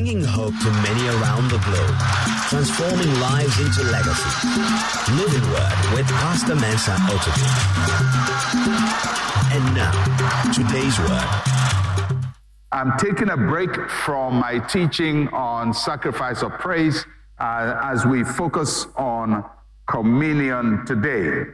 bringing hope to many around the globe, transforming lives into legacy. Living Word with Pastor Mensa Otabil. And now, today's word. I'm taking a break from my teaching on sacrifice of praise uh, as we focus on communion today.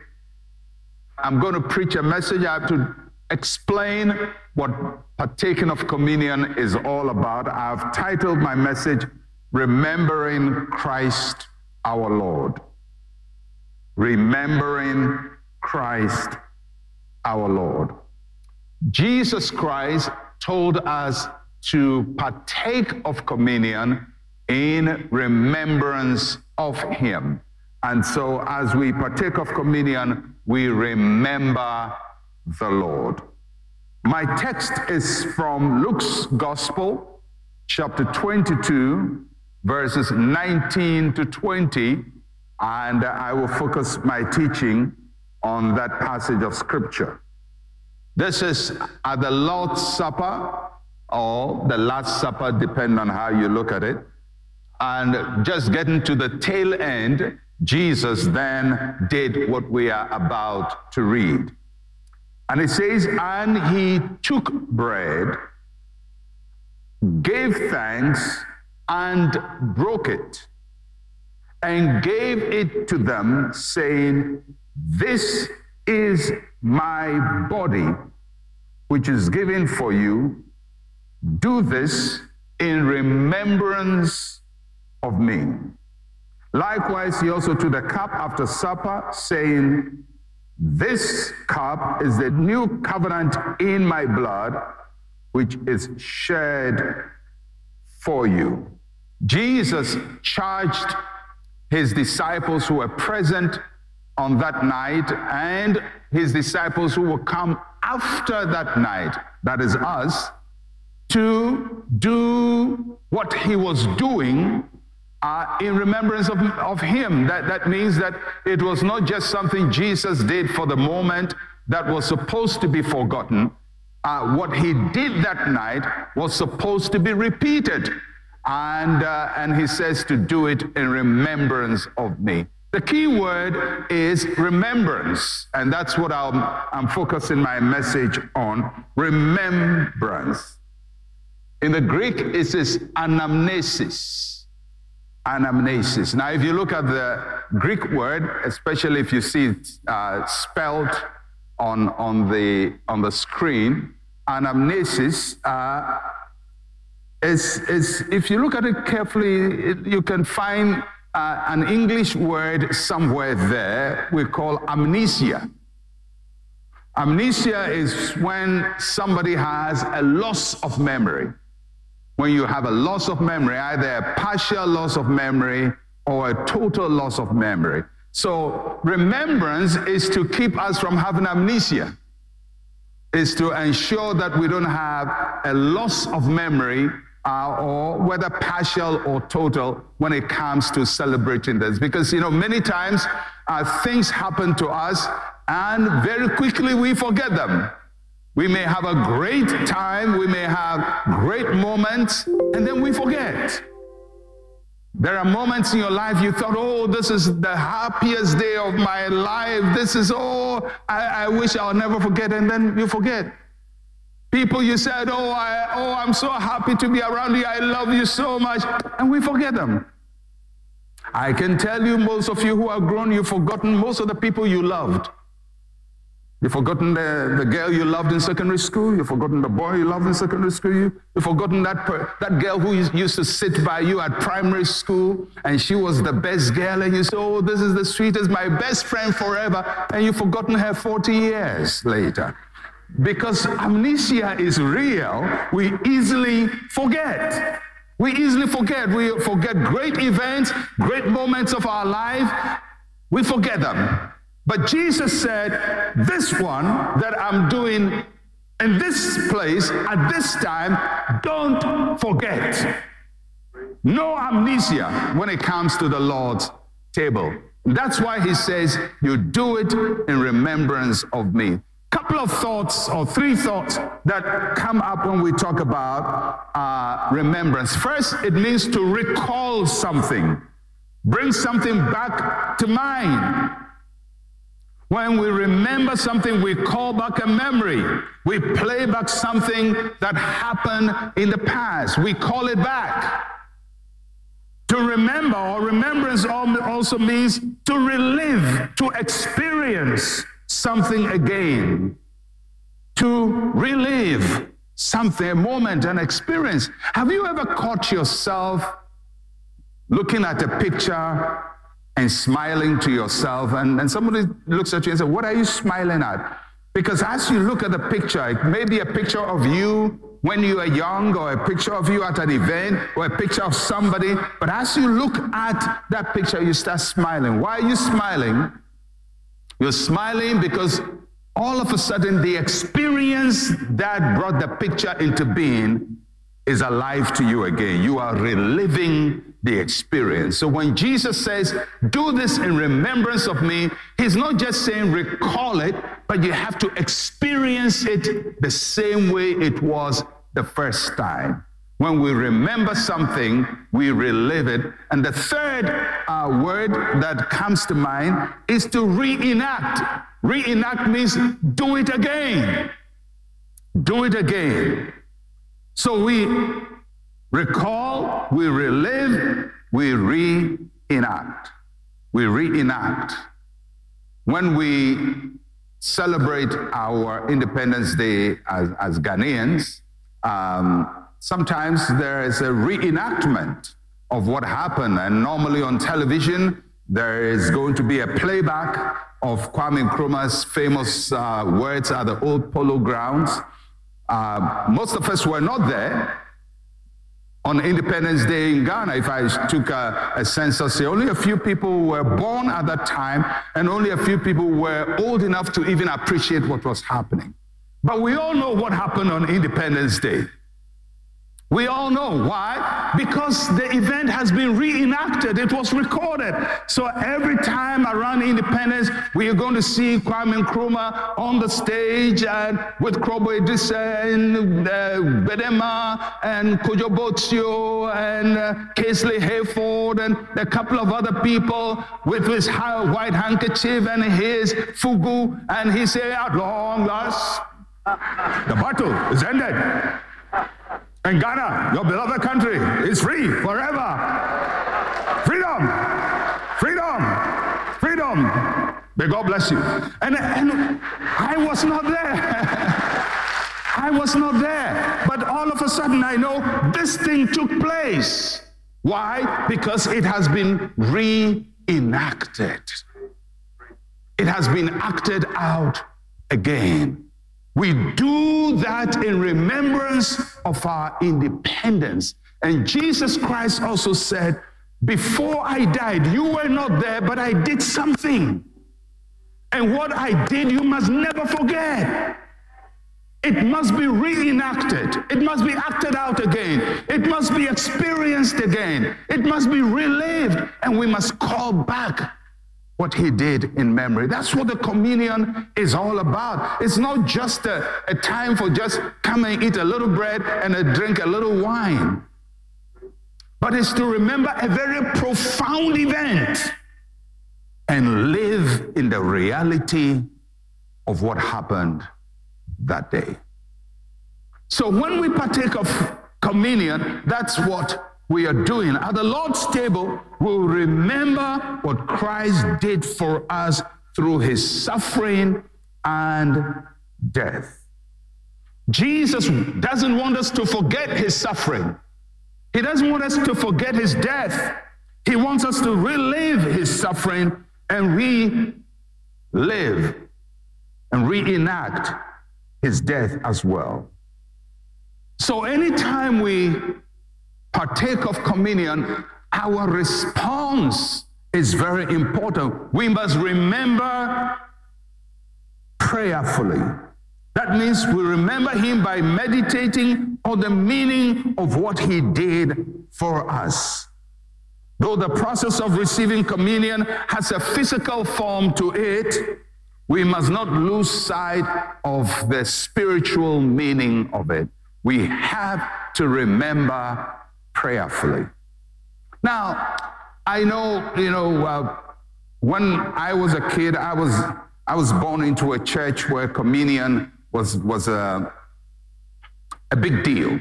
I'm going to preach a message. I have to explain what partaking of communion is all about. I've titled my message, Remembering Christ our Lord. Remembering Christ our Lord. Jesus Christ told us to partake of communion in remembrance of him. And so, as we partake of communion, we remember the Lord. My text is from Luke's Gospel, chapter 22, verses 19 to 20, and I will focus my teaching on that passage of Scripture. This is at the Lord's Supper or the Last Supper, depending on how you look at it. And just getting to the tail end, Jesus then did what we are about to read. And it says, And he took bread, gave thanks, and broke it, and gave it to them, saying, This is my body, which is given for you. Do this in remembrance of me. Likewise, he also took the cup after supper, saying, This cup is the new covenant in my blood, which is shed for you. Jesus charged his disciples who were present on that night and his disciples who will come after that night, that is us, to do what he was doing uh, in remembrance of, of him. That, that means that it was not just something Jesus did for the moment that was supposed to be forgotten. Uh, what he did that night was supposed to be repeated. And, uh, and he says to do it in remembrance of me. The key word is remembrance, and that's what I'm, I'm focusing my message on remembrance. In the Greek, it says anamnesis. Anamnesis. Now, if you look at the Greek word, especially if you see it uh, spelled on, on, the, on the screen, anamnesis uh, is, is, if you look at it carefully, it, you can find uh, an English word somewhere there we call amnesia. Amnesia is when somebody has a loss of memory. When you have a loss of memory, either a partial loss of memory or a total loss of memory. So, remembrance is to keep us from having amnesia, is to ensure that we don't have a loss of memory uh, or whether partial or total when it comes to celebrating this. Because, you know, many times uh, things happen to us and very quickly we forget them. We may have a great time, we may have great moments, and then we forget. There are moments in your life you thought, oh, this is the happiest day of my life. This is, oh, I, I wish I'll never forget. And then you forget. People you said, oh, I, oh, I'm so happy to be around you. I love you so much. And we forget them. I can tell you, most of you who are grown, you've forgotten most of the people you loved. You've forgotten the, the girl you loved in secondary school. You've forgotten the boy you loved in secondary school. You, have forgotten that, per, that girl who used to sit by you at primary school and she was the best girl. And you say, Oh, this is the sweetest, my best friend forever. And you've forgotten her 40 years later. Because amnesia is real, we easily forget. We easily forget. We forget great events, great moments of our life. We forget them. But Jesus said, This one that I'm doing in this place at this time, don't forget. No amnesia when it comes to the Lord's table. That's why he says, You do it in remembrance of me. couple of thoughts or three thoughts that come up when we talk about uh, remembrance. First, it means to recall something, bring something back to mind. When we remember something, we call back a memory. We play back something that happened in the past. We call it back. To remember or remembrance also means to relive, to experience something again, to relive something, a moment, an experience. Have you ever caught yourself looking at a picture and smiling to yourself, and, and somebody looks at you and says, What are you smiling at? Because as you look at the picture, it may be a picture of you when you are young, or a picture of you at an event, or a picture of somebody. But as you look at that picture, you start smiling. Why are you smiling? You're smiling because all of a sudden the experience that brought the picture into being is alive to you again. You are reliving the experience. So when Jesus says, Do this in remembrance of me, he's not just saying recall it, but you have to experience it the same way it was the first time. When we remember something, we relive it. And the third uh, word that comes to mind is to reenact. Reenact means do it again. Do it again. So we recall, we relive, we reenact. We reenact. When we celebrate our Independence Day as, as Ghanaians, um, sometimes there is a reenactment of what happened. And normally on television, there is going to be a playback of Kwame Nkrumah's famous uh, words at the old polo grounds. Uh, most of us were not there on Independence Day in Ghana. If I took a, a census, only a few people were born at that time, and only a few people were old enough to even appreciate what was happening. But we all know what happened on Independence Day. We all know why. Because the event has been reenacted, it was recorded. So every time around independence, we are going to see Kwame Nkrumah on the stage and with Krobo Edusei and uh, Gbedemah and Kojo Botsio and uh, Hayford and a couple of other people with his white handkerchief and his fugu. And he say, at long last, the battle is ended. And Ghana, your beloved country, is free forever. Freedom! Freedom! Freedom! May God bless you. And, and I was not there. I was not there. But all of a sudden, I know this thing took place. Why? Because it has been reenacted. It has been acted out again. We do that in remembrance of our independence. And Jesus Christ also said, Before I died, you were not there, but I did something. And what I did, you must never forget. It must be reenacted. It must be acted out again. It must be experienced again. It must be relived. And we must call back what he did in memory. That's what the communion is all about. It's not just a, a time for just come and eat a little bread and a drink a little wine, but it's to remember a very profound event and live in the reality of what happened that day. So when we partake of communion, that's what we are doing. At the Lord's table, we'll remember what Christ did for us through his suffering and death. Jesus doesn't want us to forget his suffering. He doesn't want us to forget his death. He wants us to relive his suffering and relive and reenact his death as well. So anytime we partake of communion, our response is very important. We must remember prayerfully. That means we remember him by meditating on the meaning of what he did for us. Though the process of receiving communion has a physical form to it, We must not lose sight of the spiritual meaning of it. We have to remember prayerfully. Now, I know, you know, uh, when I was a kid, I was I was born into a church where communion was was a a big deal,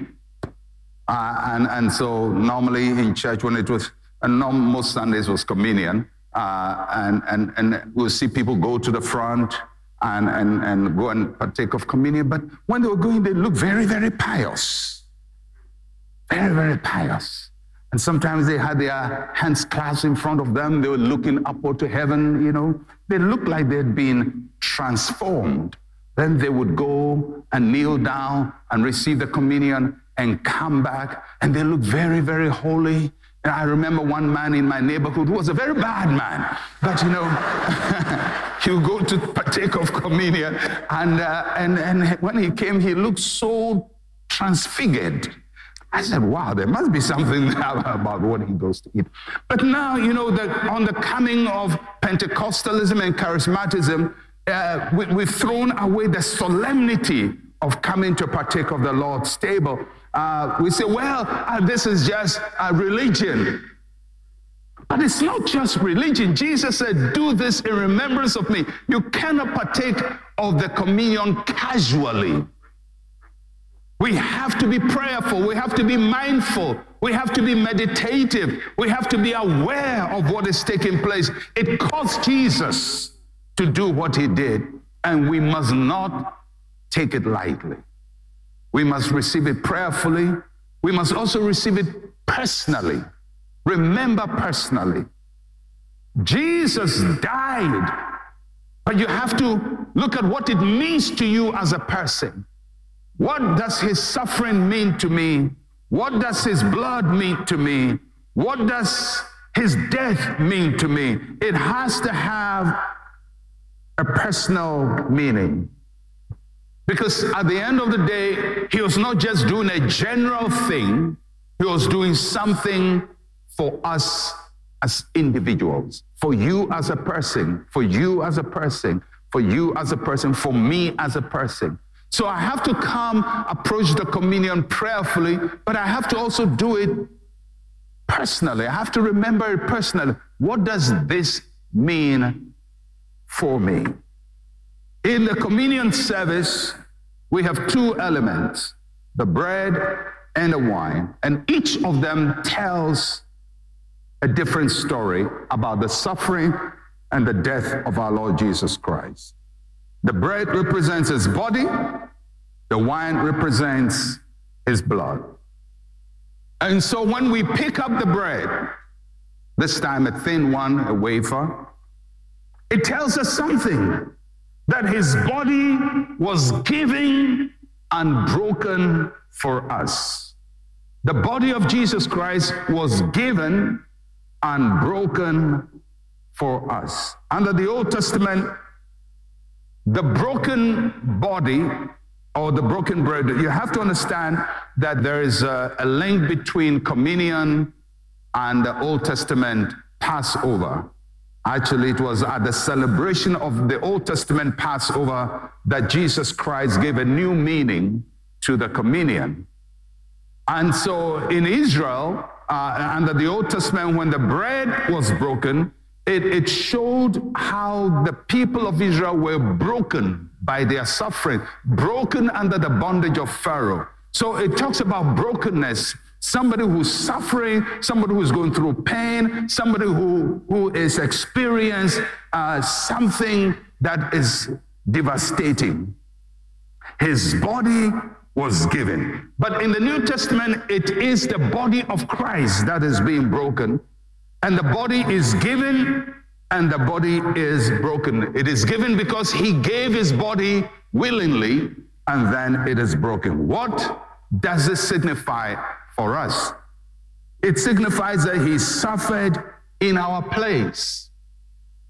uh, and and so normally in church when it was and most Sundays was communion, uh, and and and we'll see people go to the front and and and go and partake of communion. But when they were going, they looked very very pious, very very pious. And sometimes they had their hands clasped in front of them. They were looking upward to heaven, you know. They looked like they'd been transformed. Then they would go and kneel down and receive the communion and come back. And they looked very, very holy. And I remember one man in my neighborhood who was a very bad man. But, you know, he would go to partake of communion. And, uh, and, and when he came, he looked so transfigured. I said, wow, there must be something about what he goes to eat. But now, you know, that on the coming of Pentecostalism and charismatism, uh, we, have thrown away the solemnity of coming to partake of the Lord's table. Uh, we say, well, uh, this is just a religion. But it's not just religion. Jesus said, Do this in remembrance of me. You cannot partake of the communion casually. We have to be prayerful. We have to be mindful. We have to be meditative. We have to be aware of what is taking place. It cost Jesus to do what he did, and we must not take it lightly. We must receive it prayerfully. We must also receive it personally. Remember personally. Jesus died, but you have to look at what it means to you as a person. What does his suffering mean to me? What does his blood mean to me? What does his death mean to me? It has to have a personal meaning. Because at the end of the day, he was not just doing a general thing, he was doing something for us as individuals, for you as a person, for you as a person, for you as a person, for me as a person. So I have to come approach the communion prayerfully, but I have to also do it personally. I have to remember it personally. What does this mean for me? In the communion service, we have two elements the bread and the wine, and each of them tells a different story about the suffering and the death of our Lord Jesus Christ. The bread represents his body, the wine represents his blood. And so when we pick up the bread, this time a thin one, a wafer, it tells us something that his body was given and broken for us. The body of Jesus Christ was given and broken for us. Under the Old Testament, the broken body or the broken bread, you have to understand that there is a, a link between communion and the Old Testament Passover. Actually, it was at the celebration of the Old Testament Passover that Jesus Christ gave a new meaning to the communion. And so in Israel, uh, under the Old Testament, when the bread was broken, it, it showed how the people of Israel were broken by their suffering, broken under the bondage of Pharaoh. So it talks about brokenness somebody who's suffering, somebody who's going through pain, somebody who, who is experiencing uh, something that is devastating. His body was given. But in the New Testament, it is the body of Christ that is being broken. And the body is given and the body is broken. It is given because he gave his body willingly and then it is broken. What does this signify for us? It signifies that he suffered in our place.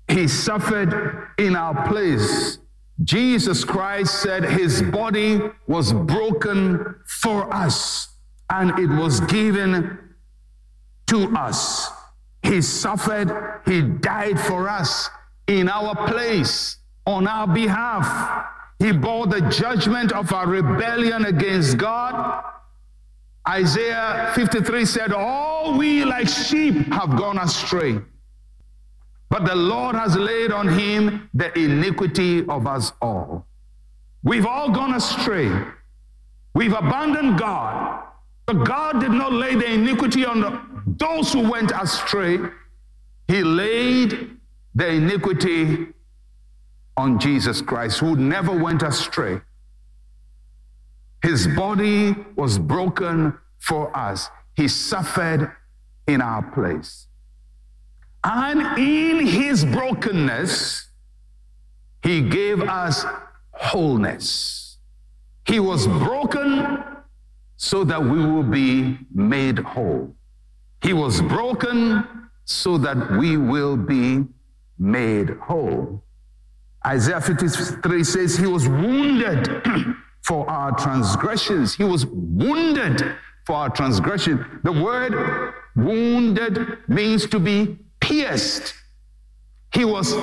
He suffered in our place. Jesus Christ said his body was broken for us and it was given to us. He suffered, He died for us in our place. on our behalf. He bore the judgment of our rebellion against God. Isaiah 53 said, All we like sheep have gone astray. But the Lord has laid on him the iniquity of us all. We've all gone astray. We've abandoned God. But God did not lay the iniquity on those who went astray. He laid the iniquity on Jesus Christ, who never went astray. His body was broken for us. He suffered in our place. And in his brokenness, he gave us wholeness. He was broken so that we will be made whole. He was broken so that we will be made whole. Isaiah 53 says, He was wounded for our transgressions. He was wounded for our transgression. The word wounded means to be pierced. He was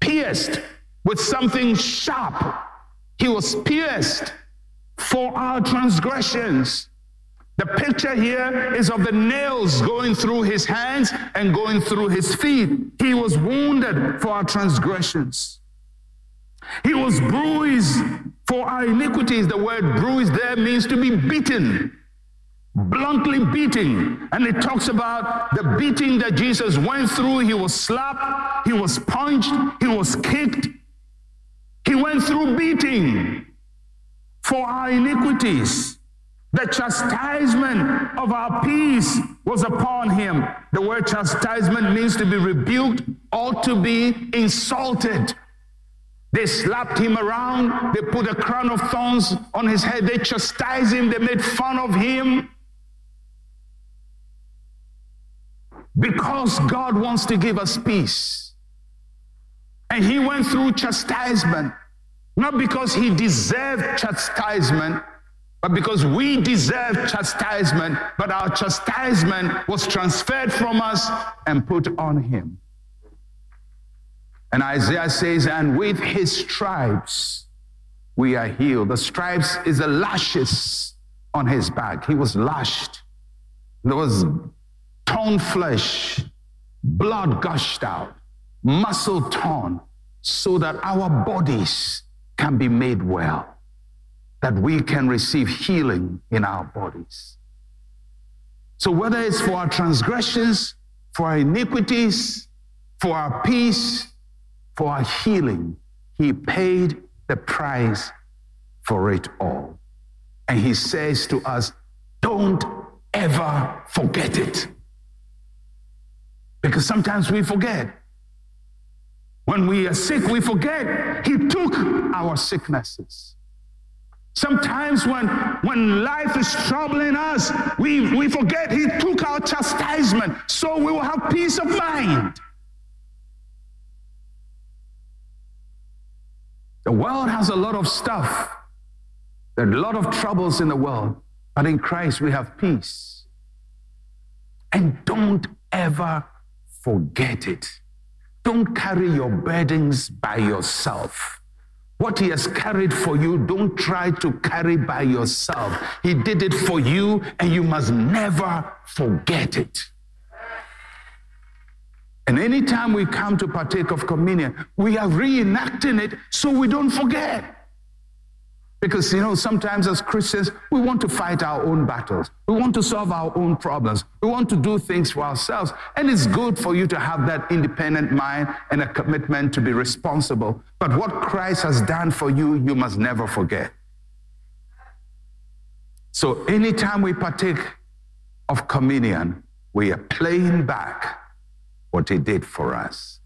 pierced with something sharp. He was pierced for our transgressions. The picture here is of the nails going through his hands and going through his feet. He was wounded for our transgressions. He was bruised for our iniquities. The word bruised there means to be beaten, bluntly beating. And it talks about the beating that Jesus went through. He was slapped, he was punched, he was kicked. He went through beating for our iniquities. The chastisement of our peace was upon him. The word chastisement means to be rebuked or to be insulted. They slapped him around. They put a crown of thorns on his head. They chastised him. They made fun of him. Because God wants to give us peace. And he went through chastisement, not because he deserved chastisement, but because we deserve chastisement, but our chastisement was transferred from us and put on him. And Isaiah says, and with his stripes we are healed. The stripes is the lashes on his back. He was lashed. There was torn flesh, blood gushed out, muscle torn, so that our bodies can be made well, that we can receive healing in our bodies. So, whether it's for our transgressions, for our iniquities, for our peace, for our healing, he paid the price for it all. And he says to us, don't ever forget it. Because sometimes we forget. When we are sick, we forget he took our sicknesses. Sometimes when, when life is troubling us, we, we forget he took our chastisement so we will have peace of mind. The world has a lot of stuff. There are a lot of troubles in the world, but in Christ we have peace. And don't ever forget it. Don't carry your burdens by yourself. What he has carried for you, don't try to carry by yourself. He did it for you, and you must never forget it. And anytime we come to partake of communion, we are reenacting it so we don't forget. Because, you know, sometimes as Christians, we want to fight our own battles. We want to solve our own problems. We want to do things for ourselves. And it's good for you to have that independent mind and a commitment to be responsible. But what Christ has done for you, you must never forget. So anytime we partake of communion, we are playing back what he did for us.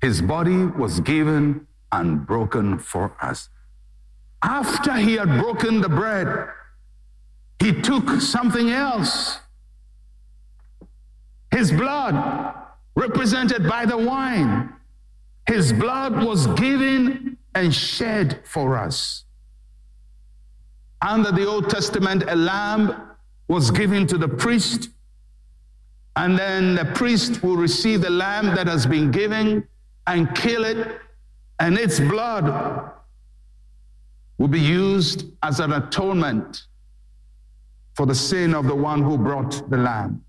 His body was given and broken for us. After he had broken the bread, he took something else. His blood, represented by the wine, his blood was given and shed for us. Under the Old Testament, a lamb was given to the priest and then the priest will receive the lamb that has been given and kill it And its blood will be used as an atonement for the sin of the one who brought the lamb.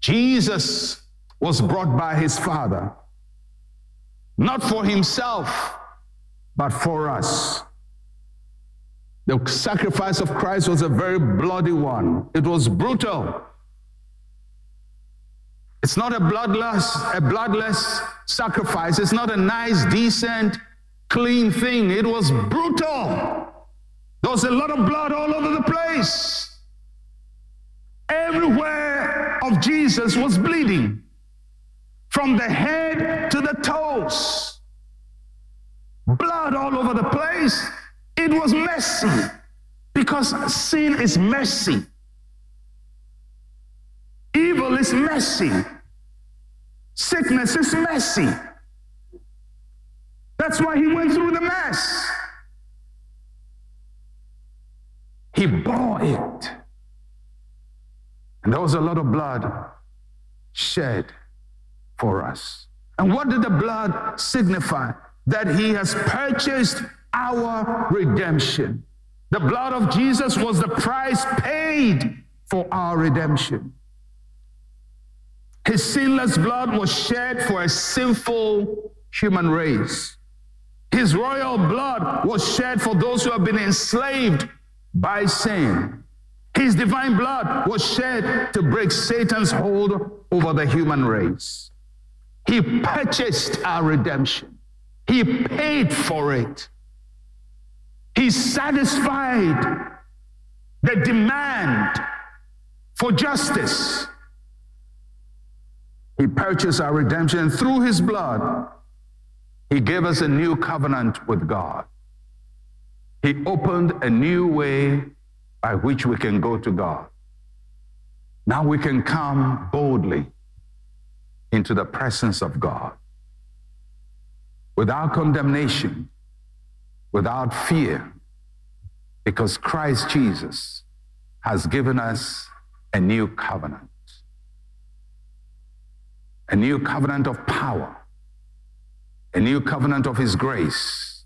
Jesus was brought by his Father, not for himself, but for us. The sacrifice of Christ was a very bloody one, it was brutal. It's not a bloodless, a bloodless sacrifice. It's not a nice, decent, clean thing. It was brutal. There was a lot of blood all over the place. Everywhere of Jesus was bleeding, from the head to the toes. Blood all over the place. It was messy because sin is messy. Evil is messy. Sickness is messy. That's why he went through the mess. He bore it. And there was a lot of blood shed for us. And what did the blood signify? That he has purchased our redemption. The blood of Jesus was the price paid for our redemption. His sinless blood was shed for a sinful human race. His royal blood was shed for those who have been enslaved by sin. His divine blood was shed to break Satan's hold over the human race. He purchased our redemption. He paid for it. He satisfied the demand for justice. He purchased our redemption, through his blood, he gave us a new covenant with God. He opened a new way by which we can go to God. Now we can come boldly into the presence of God without condemnation, without fear, because Christ Jesus has given us a new covenant a new covenant of power, a new covenant of His grace,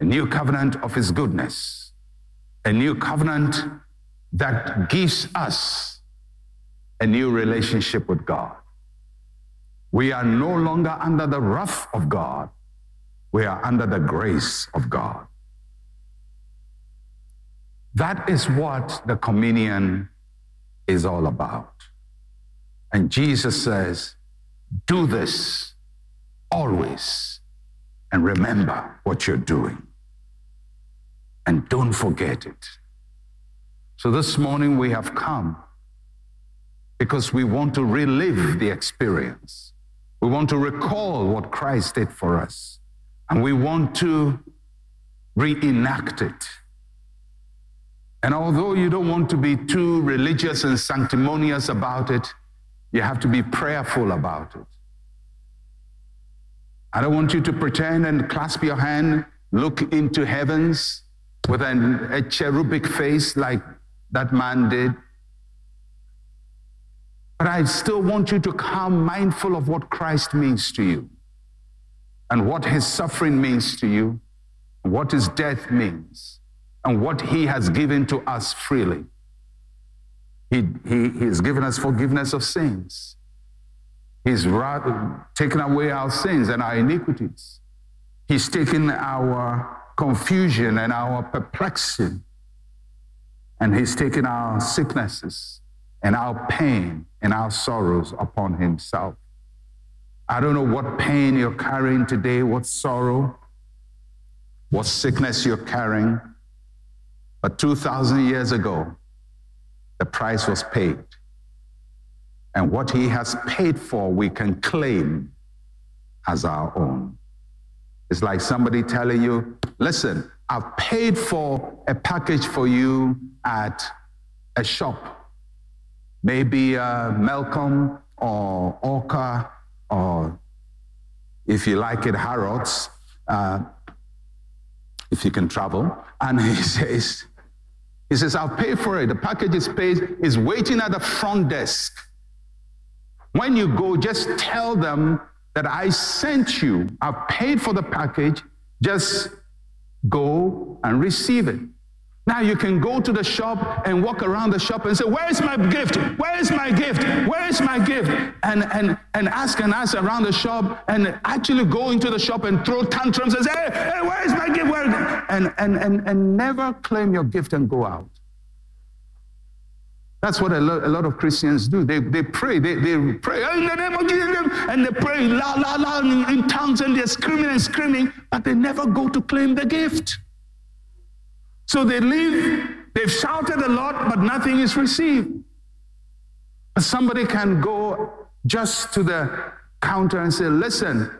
a new covenant of His goodness, a new covenant that gives us a new relationship with God. We are no longer under the wrath of God, we are under the grace of God. That is what the communion is all about. And Jesus says, do this always and remember what you're doing. And don't forget it. So this morning we have come because we want to relive the experience. We want to recall what Christ did for us. And we want to reenact it. And although you don't want to be too religious and sanctimonious about it, you have to be prayerful about it. I don't want you to pretend and clasp your hand, look into heavens with an, a cherubic face like that man did. But I still want you to come mindful of what Christ means to you and what his suffering means to you, what his death means, and what he has given to us freely. He, he, he has given us forgiveness of sins. He's taken away our sins and our iniquities. He's taken our confusion and our perplexity. And He's taken our sicknesses and our pain and our sorrows upon Himself. I don't know what pain you're carrying today, what sorrow, what sickness you're carrying. But 2,000 years ago, the price was paid. And what he has paid for, we can claim as our own. It's like somebody telling you, listen, I've paid for a package for you at a shop, maybe uh, Melcom or Orca, or if you like it, Harrods, uh, if you can travel. And he says, he says, I'll pay for it. The package is paid, is waiting at the front desk. When you go, just tell them that I sent you. I've paid for the package. Just go and receive it. Now you can go to the shop and walk around the shop and say, Where is my gift? Where is my gift? Where is my gift? And, and, and ask and ask around the shop and actually go into the shop and throw tantrums and say, Hey, hey where is my gift? Where? And, and, and, and never claim your gift and go out. That's what a lot, a lot of Christians do. They, they pray, they, they pray oh, in the name of Jesus, and they pray la la la in, in tongues and they're screaming and screaming, but they never go to claim the gift. So they leave, they've shouted a lot, but nothing is received. But Somebody can go just to the counter and say, Listen,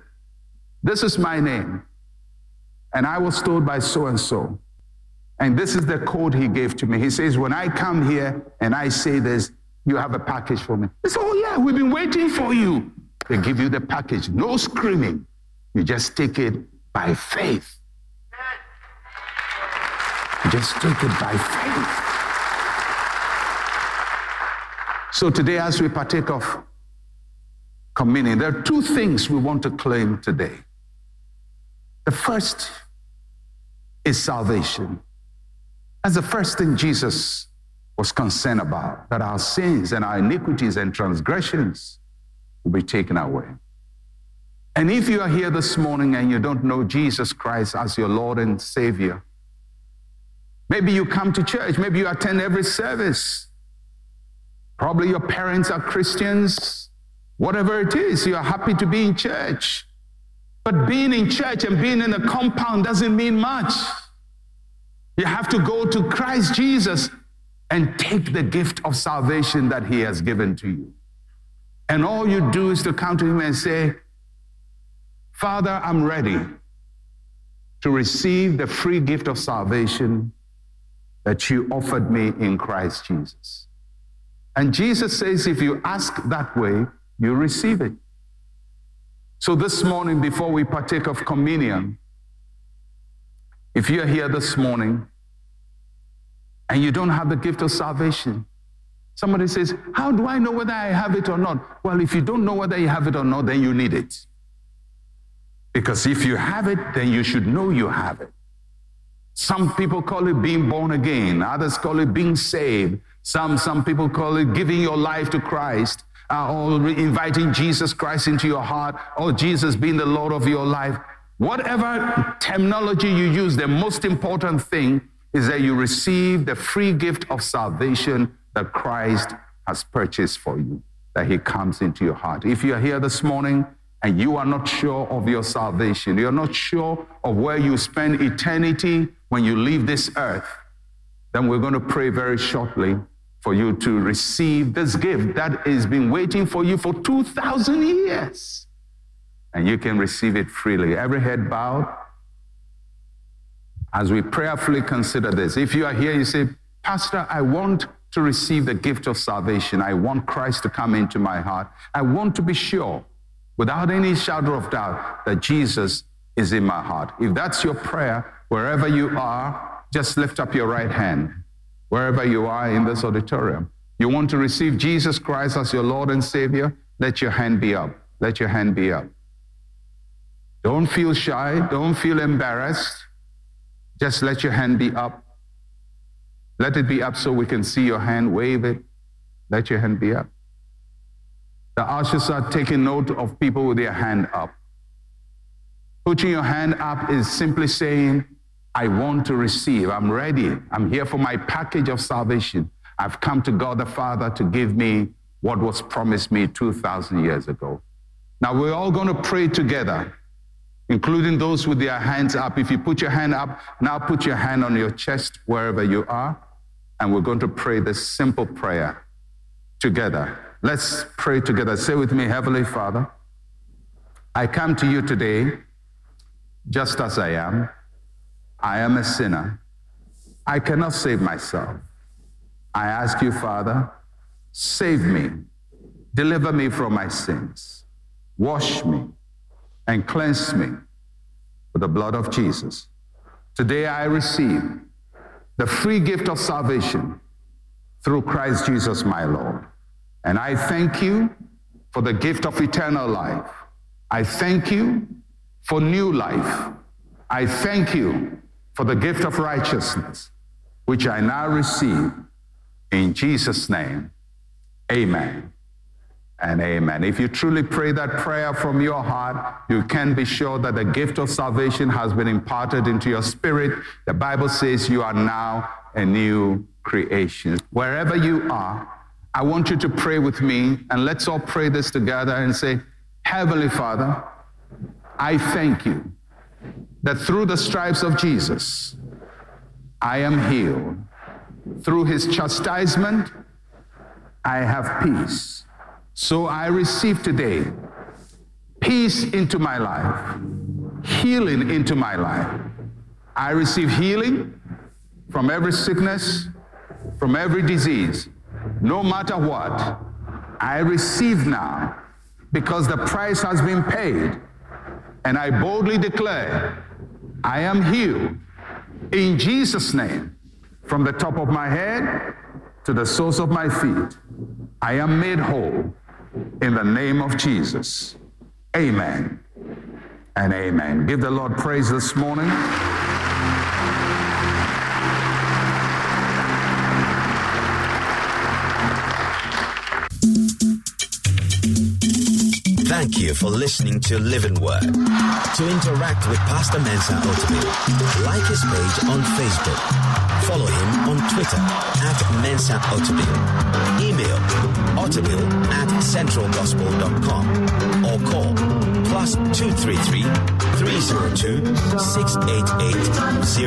this is my name, and I was told by so and so. And this is the code he gave to me. He says, When I come here and I say this, you have a package for me. They say, Oh, yeah, we've been waiting for you. They give you the package, no screaming. You just take it by faith. You just take it by faith. So today, as we partake of communion, there are two things we want to claim today. The first is salvation. That's the first thing Jesus was concerned about, that our sins and our iniquities and transgressions will be taken away. And if you are here this morning and you don't know Jesus Christ as your Lord and Savior, Maybe you come to church, maybe you attend every service. Probably your parents are Christians. Whatever it is, you are happy to be in church. But being in church and being in a compound doesn't mean much. You have to go to Christ Jesus and take the gift of salvation that He has given to you. And all you do is to come to Him and say, Father, I'm ready to receive the free gift of salvation that you offered me in Christ Jesus. And Jesus says, if you ask that way, you receive it. So this morning, before we partake of communion, if you're here this morning and you don't have the gift of salvation, somebody says, How do I know whether I have it or not? Well, if you don't know whether you have it or not, then you need it. Because if you have it, then you should know you have it. Some people call it being born again. Others call it being saved. Some, some people call it giving your life to Christ uh, or inviting Jesus Christ into your heart or Jesus being the Lord of your life. Whatever terminology you use, the most important thing is that you receive the free gift of salvation that Christ has purchased for you, that He comes into your heart. If you're here this morning and you are not sure of your salvation, you're not sure of where you spend eternity, when you leave this earth, then we're going to pray very shortly for you to receive this gift that has been waiting for you for 2,000 years. And you can receive it freely. Every head bowed. As we prayerfully consider this, if you are here, you say, Pastor, I want to receive the gift of salvation. I want Christ to come into my heart. I want to be sure, without any shadow of doubt, that Jesus is in my heart. If that's your prayer, Wherever you are, just lift up your right hand. Wherever you are in this auditorium. You want to receive Jesus Christ as your Lord and Savior? Let your hand be up. Let your hand be up. Don't feel shy. Don't feel embarrassed. Just let your hand be up. Let it be up so we can see your hand. Wave it. Let your hand be up. The ushers are taking note of people with their hand up. Putting your hand up is simply saying, I want to receive. I'm ready. I'm here for my package of salvation. I've come to God the Father to give me what was promised me 2,000 years ago. Now we're all going to pray together, including those with their hands up. If you put your hand up, now put your hand on your chest wherever you are, and we're going to pray this simple prayer together. Let's pray together. Say with me, Heavenly Father, I come to you today just as I am. I am a sinner. I cannot save myself. I ask you, Father, save me, deliver me from my sins, wash me, and cleanse me with the blood of Jesus. Today I receive the free gift of salvation through Christ Jesus my Lord. And I thank you for the gift of eternal life I thank you for new life. I thank you for the gift of righteousness, which I now receive. In Jesus' name, amen and amen. If you truly pray that prayer from your heart, you can be sure that the gift of salvation has been imparted into your spirit. The Bible says you are now a new creation. Wherever you are, I want you to pray with me, and let's all pray this together and say, Heavenly Father, I thank you that through the stripes of Jesus, I am healed. Through his chastisement, I have peace. So I receive today peace into my life, healing into my life. I receive healing from every sickness, from every disease, no matter what. I receive now because the price has been paid. And I boldly declare, I am healed in Jesus' name, from the top of my head to the soles of my feet. I am made whole in the name of Jesus. Amen and amen. Give the Lord praise this morning. Thank you for listening to Living Word. To interact with Pastor Mensa Otabil, like his page on Facebook. Follow him on Twitter at Mensa Otabil. Otabil at centralgospel.com or call plus 233 302 688 000.